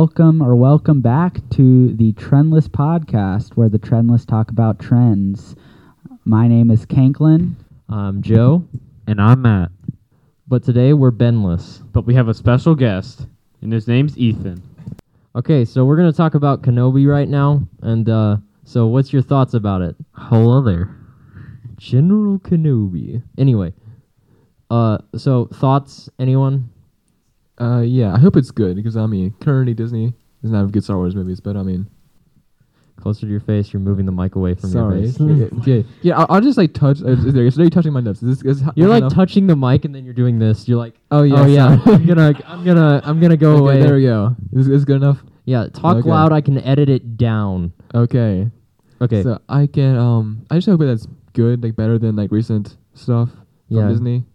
welcome or welcome back to the Trendless podcast, where the Trendless talk about trends. My name is Kanklin. I'm Joe, And I'm Matt. but today we're Benless. But we have a special guest, and his name's Ethan. Okay, so we're gonna talk about Kenobi right now, and uh, so what's your thoughts about it? Hello there. General Kenobi. Anyway, uh, so thoughts? Anyone? Uh, yeah, I hope it's good because I mean, currently Disney doesn't have good Star Wars movies, but I mean, Closer to your face. You're moving the mic away from sorry. your face. yeah, yeah, yeah, I'll, I'll just like touch. Uh, is there, is there touching my nuts? Is this, is, You're like enough? touching the mic, and then you're doing this. You're like, Oh yeah, oh yeah. I'm gonna, I'm gonna, I'm gonna go okay, away. There we go. Is is good enough? Yeah, talk Okay. loud. I can edit it down. Okay. Okay. So I can um, I just hope that's good, like better than like recent stuff from Yeah. Disney.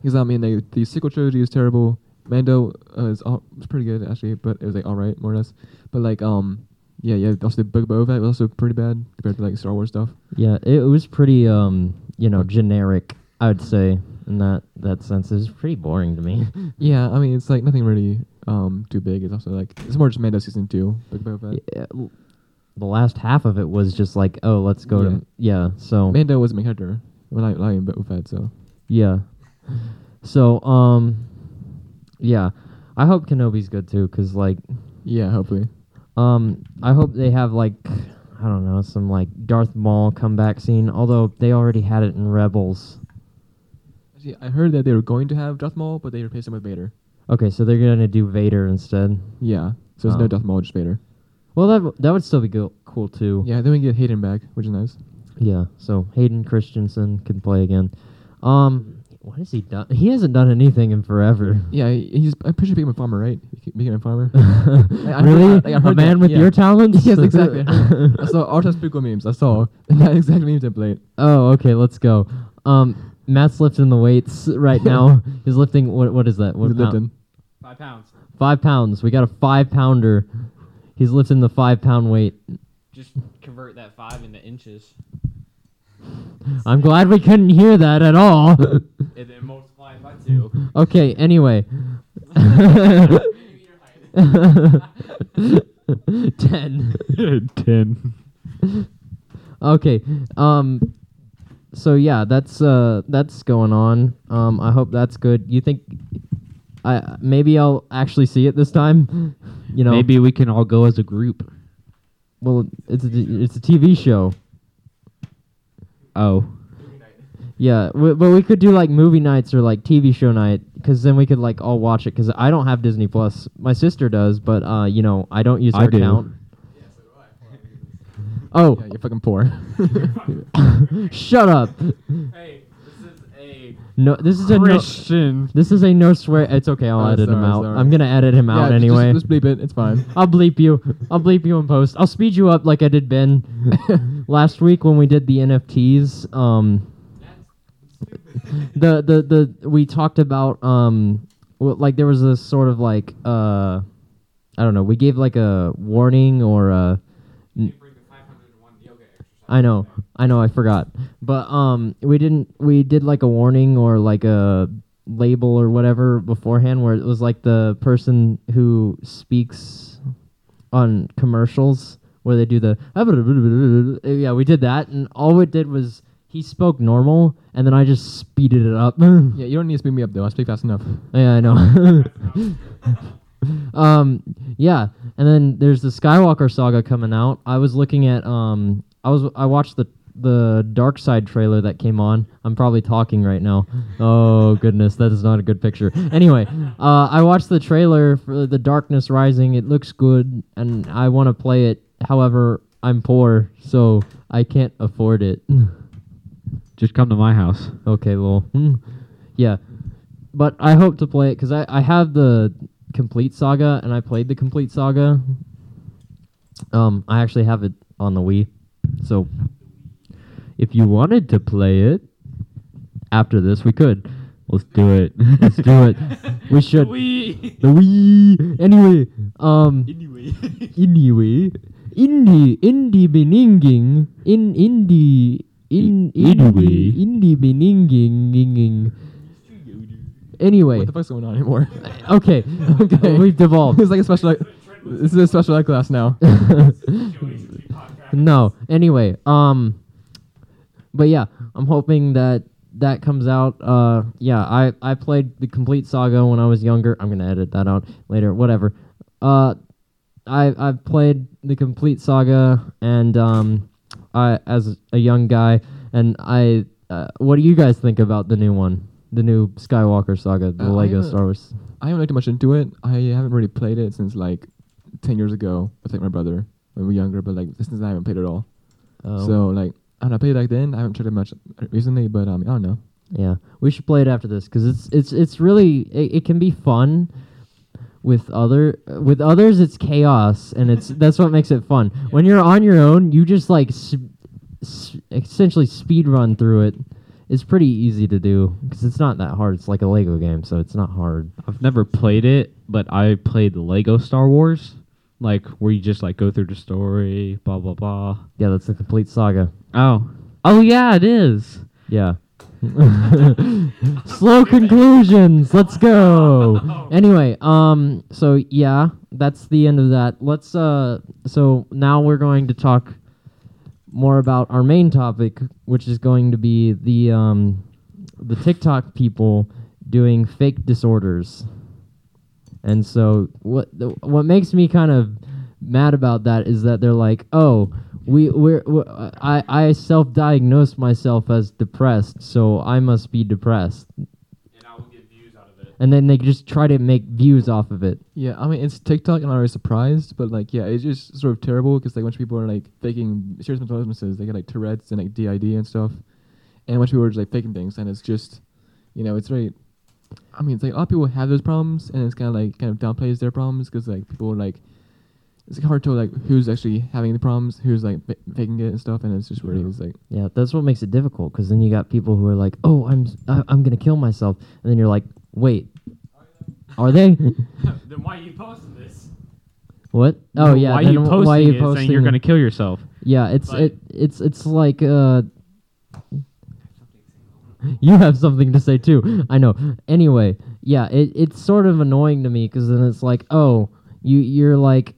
Because I mean, like, the sequel trilogy is terrible. Mando uh, is all, was pretty good actually, but it was like all right more or less. But like um, yeah, yeah. Also, the Book of Boba Fett was also pretty bad compared to like Star Wars stuff. Yeah, it was pretty um, you know, generic. I would say in that that sense, it was pretty boring to me. Yeah, I mean, it's like nothing really um too big. It's also like it's more just Mando season two. Book of Boba Fett. Yeah, l- the last half of it was just like, oh, let's go Yeah. to yeah. So Mando was my character. Well, not like Boba Fett. So yeah, so um, yeah, I hope Kenobi's good too, cause like yeah, hopefully. um, I hope they have like I don't know some like Darth Maul comeback scene. Although they already had it in Rebels. Actually, I heard that they were going to have Darth Maul, but they replaced him with Vader. Okay, so they're gonna do Vader instead. Yeah, so it's Oh. no Darth Maul, just Vader. Well, that w- that would still be go- cool too. Yeah, then we get Hayden back, which is nice. Yeah, so Hayden Christensen can play again. Um, what has he done? He hasn't done anything in forever. Yeah, he- he's. I'm pretty sure he became a farmer, right? He became a farmer. I heard really? that- I heard a man that, with yeah. your talents? yes, exactly. I saw Artas Pickle memes. I saw that exact meme template. oh, okay. Let's go. Um, Matt's lifting the weights right now. He's lifting what? What is that? What He's pound? lifting. Five pounds. Five pounds. We got a five pounder. He's lifting the five pound weight. Just convert that five into inches, I'm glad we couldn't hear that at all. and then multiply by two. okay. Anyway. Ten. Ten. Okay. Um so yeah, that's uh that's going on. Um I hope that's good. You think I maybe I'll actually see it this time? You know. Maybe we can all go as a group. well it's a, it's a TV show. Oh. Yeah, w- but we could do like movie nights or like TV show night cuz then we could like all watch it cuz I don't have Disney Plus. My sister does, but uh you know, I don't use I her do. account. Oh, Yeah, you're fucking poor. shut up. Hey, this is a No, this is a no, This is a no swear. It's okay. I'll Oh, edit him out. sorry. I'm gonna edit him out just- anyway. Just, just bleep it. It's fine. I'll bleep you. I'll bleep you in post. I'll speed you up like I did Ben last week when we did the NFTs. Um, the the the we talked about um, well, like there was a sort of like uh, I don't know. We gave like a warning or a. I know, I know, I forgot. But um, we didn't. We did like a warning or like a label or whatever beforehand, where it was like the person who speaks on commercials where they do the yeah. We did that, and all it did was he spoke normal, and then I just speeded it up. Yeah, you don't need to speed me up though. I speak fast enough. Yeah, I know. um, yeah, and then there's the Skywalker saga coming out. I was looking at um, I was I watched the the Dark Side trailer that came on. I'm probably talking right now. Oh goodness, that is not a good picture. Anyway, uh, I watched the trailer for the Darkness Rising. It looks good, and I want to play it. However, I'm poor, so I can't afford it. Just come to my house. Okay, well, yeah, but I hope to play it because I I have the complete saga and I played the complete saga. Um, I actually have it on the Wii, so if you wanted to play it after this, we could. Let's do it. Let's do it. We should. We. The Wii. Anyway, um, Anyway. anyway, indie indie beninging in indie in Anyway. indie indie beninging. Anyway, What the fuck's going on anymore? okay, Okay. we've devolved. it's like a special. This is a special ed class now. no. Anyway, um, but yeah, I'm hoping that that comes out. Uh, yeah, I I played the complete saga when I was younger. I'm gonna edit that out later. Whatever. Uh, I I've played the complete saga and um, I as a young guy and I. Uh, what do you guys think about the new one? The new Skywalker saga, the Uh, Lego Star Wars. I haven't looked much into it. I haven't really played it since like ten years ago with like my brother when we were younger. But like since then, I haven't played it at all. Oh. So like I don't know, I played it back then. I haven't tried it much recently, but um, I don't know. Yeah, we should play it after this because it's it's it's really it, it can be fun. With other with others, it's chaos, and it's that's what makes it fun. When you're on your own, you just like s- s- essentially speed run through it. It's pretty easy to do because it's not that hard. It's like a Lego game, so it's not hard. I've never played it, but I played the Lego Star Wars, like where you just like go through the story, blah blah blah. Yeah, that's the complete saga. Oh, oh yeah, it is. Yeah. Slow conclusions. Let's go. Anyway, um so yeah, that's the end of that. Let's uh so now we're going to talk more about our main topic, which is going to be the um the TikTok people doing fake disorders. And so what the, what makes me kind of mad about that is that they're like, "Oh, we we're, we uh, I I self-diagnosed myself as depressed, so I must be depressed." And I will get views out of it. And then they just try to make views off of it. Yeah, I mean it's TikTok. And I'm not surprised, but like yeah, it's just sort of terrible because like a bunch of people are like faking serious mental illnesses. They get like Tourette's and like DID and stuff, and a bunch of people are just like faking things, and it's just, you know, it's very. I mean, it's like a lot of people have those problems, and it's kind of like kind of downplays their problems because like people are like, it's hard to like who's actually having the problems, who's like fa- faking it and stuff, and it's just really it's like Yeah, that's what makes it difficult because then you got people who are like, "Oh, I'm I, am gonna kill myself," and then you're like, "Wait, are they? then why are you posting this? what? Oh yeah, Why are then you posting why are you it posting saying you're it? gonna kill yourself? Yeah, it's But- it it's it's like uh You have something to say too. I know. Anyway, yeah, it it's sort of annoying to me cuz then it's like, "Oh, you you're like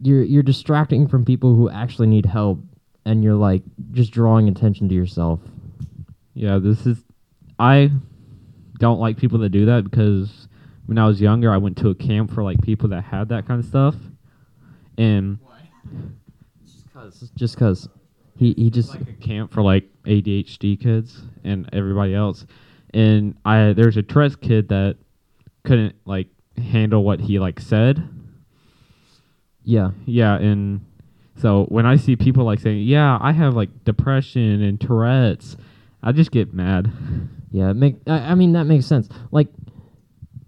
you're you're distracting from people who actually need help and you're like just drawing attention to yourself." Yeah, this is. I don't like people that do that because when I was younger, I went to a camp for like people that had that kind of stuff, and Just cuz just cuz he he just like a camp for like ADHD kids and everybody else. And I there's a Tourette's kid that couldn't like handle what he like said. Yeah. Yeah, and so when I see people like saying, "Yeah, I have like depression and Tourette's," I just get mad. Yeah, make I, I mean that makes sense. Like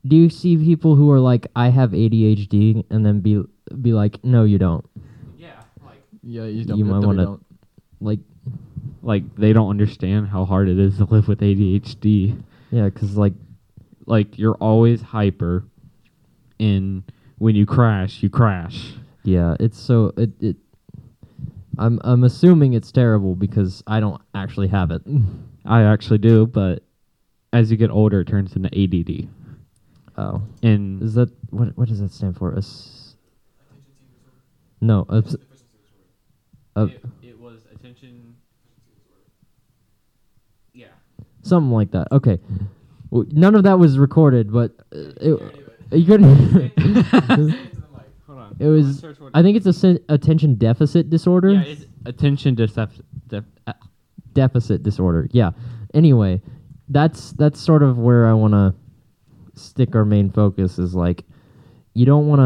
do you see people who are like I have ADHD and then be be like no you don't. Yeah, like yeah, you, You don't, might wanna- Like like they don't understand how hard it is to live with ADHD. yeah, cuz like Like you're always hyper, and when you crash, you crash. Yeah, it's so it it I'm I'm assuming it's terrible because I don't actually have it. I actually do, but as you get older, it turns into ADD. Oh. And Is that what what does that stand for? As No, abs- uh, it was attention. Yeah. something like that. Okay. Well, none of that was recorded, but uh, it, you couldn't Hold on. It was. I think it's a sen- attention deficit disorder. Yeah, it's attention deficit. Def- uh, deficit disorder. Yeah. Anyway, that's that's sort of where I want to stick our main focus is like you don't want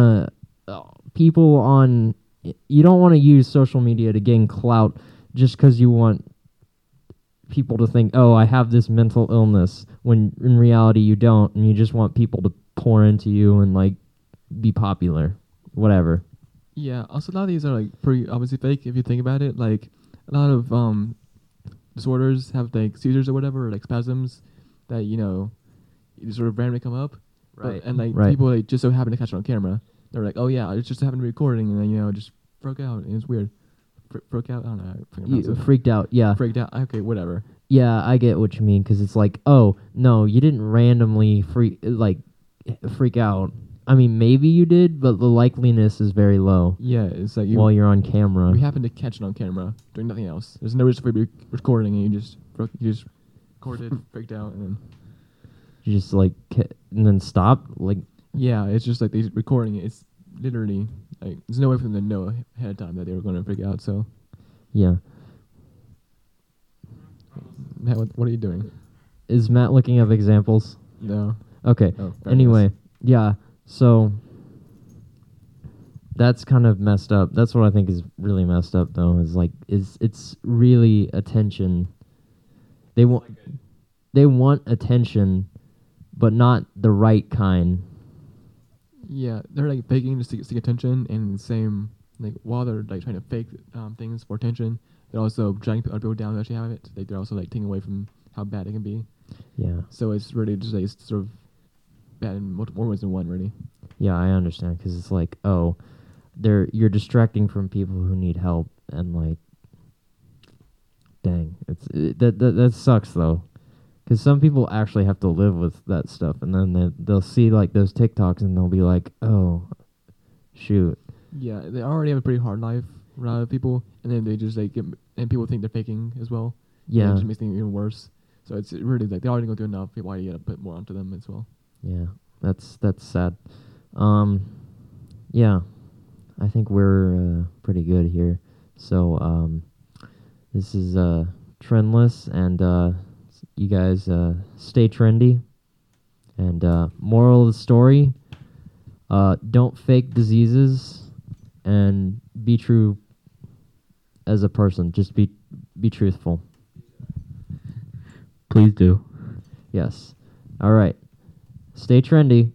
to uh, people on you don't want to use social media to gain clout just cuz you want people to think, "Oh, I have this mental illness," when in reality you don't and you just want people to pour into you and like be popular. Whatever. Yeah. Also, a lot of these are like pretty obviously fake if you think about it. Like a lot of um disorders have like seizures or whatever, or like spasms that you know you sort of randomly come up. But, and like Right. people like just so happen to catch it on camera. They're like, oh yeah, it just happened to be recording, and then you know it just broke out. And it's weird. Fr- broke out. I don't know. How to freaking pronounce You freaked out. Yeah. Freaked out. Okay, whatever. Yeah, I get what you mean because it's like, oh no, you didn't randomly freak like freak out. I mean, maybe you did, but the likeliness is very low Yeah, it's like you. while you're on camera. we happen to catch it on camera, doing nothing else. There's no reason for you recording, and you just broke, you just recorded, freaked out, and then You just like ca- and then stop. Like yeah, it's just like they're recording it. It's literally like there's no way for them to know ahead of time that they were going to freak out. So, yeah. Matt, what, what are you doing? Is Matt looking up examples? No. Okay. Oh, anyway, enough. yeah. So that's kind of messed up. That's what I think is really messed up, though. Is like is it's really attention. They want they want attention, but not the right kind. Yeah, they're like faking just to seek, attention, and same like while they're like trying to fake um, things for attention, they're also dragging other people down to actually have it. Like they're also like taking away from how bad it can be. Yeah. So it's really just like it's sort of bad in multiple more ways than one, really. Yeah, I understand because it's like, oh, they're you're distracting from people who need help, and like, dang, it's it, that that that sucks though, because some people actually have to live with that stuff, and then they they'll see like those TikToks and they'll be like, oh, shoot, Yeah, they already have a pretty hard life, a lot of people, and then they just like get, and people think they're faking as well. and yeah, it just makes things even worse. So it's really like they already go through enough. Why you gotta put more onto them as well? Yeah, that's that's sad. Um, yeah, I think we're uh, pretty good here. So um, this is uh trendless, and uh, you guys uh, stay trendy. And uh, moral of the story: uh, don't fake diseases, and be true as a person. Just be be truthful. Please do. Yes. All right. Stay trendy.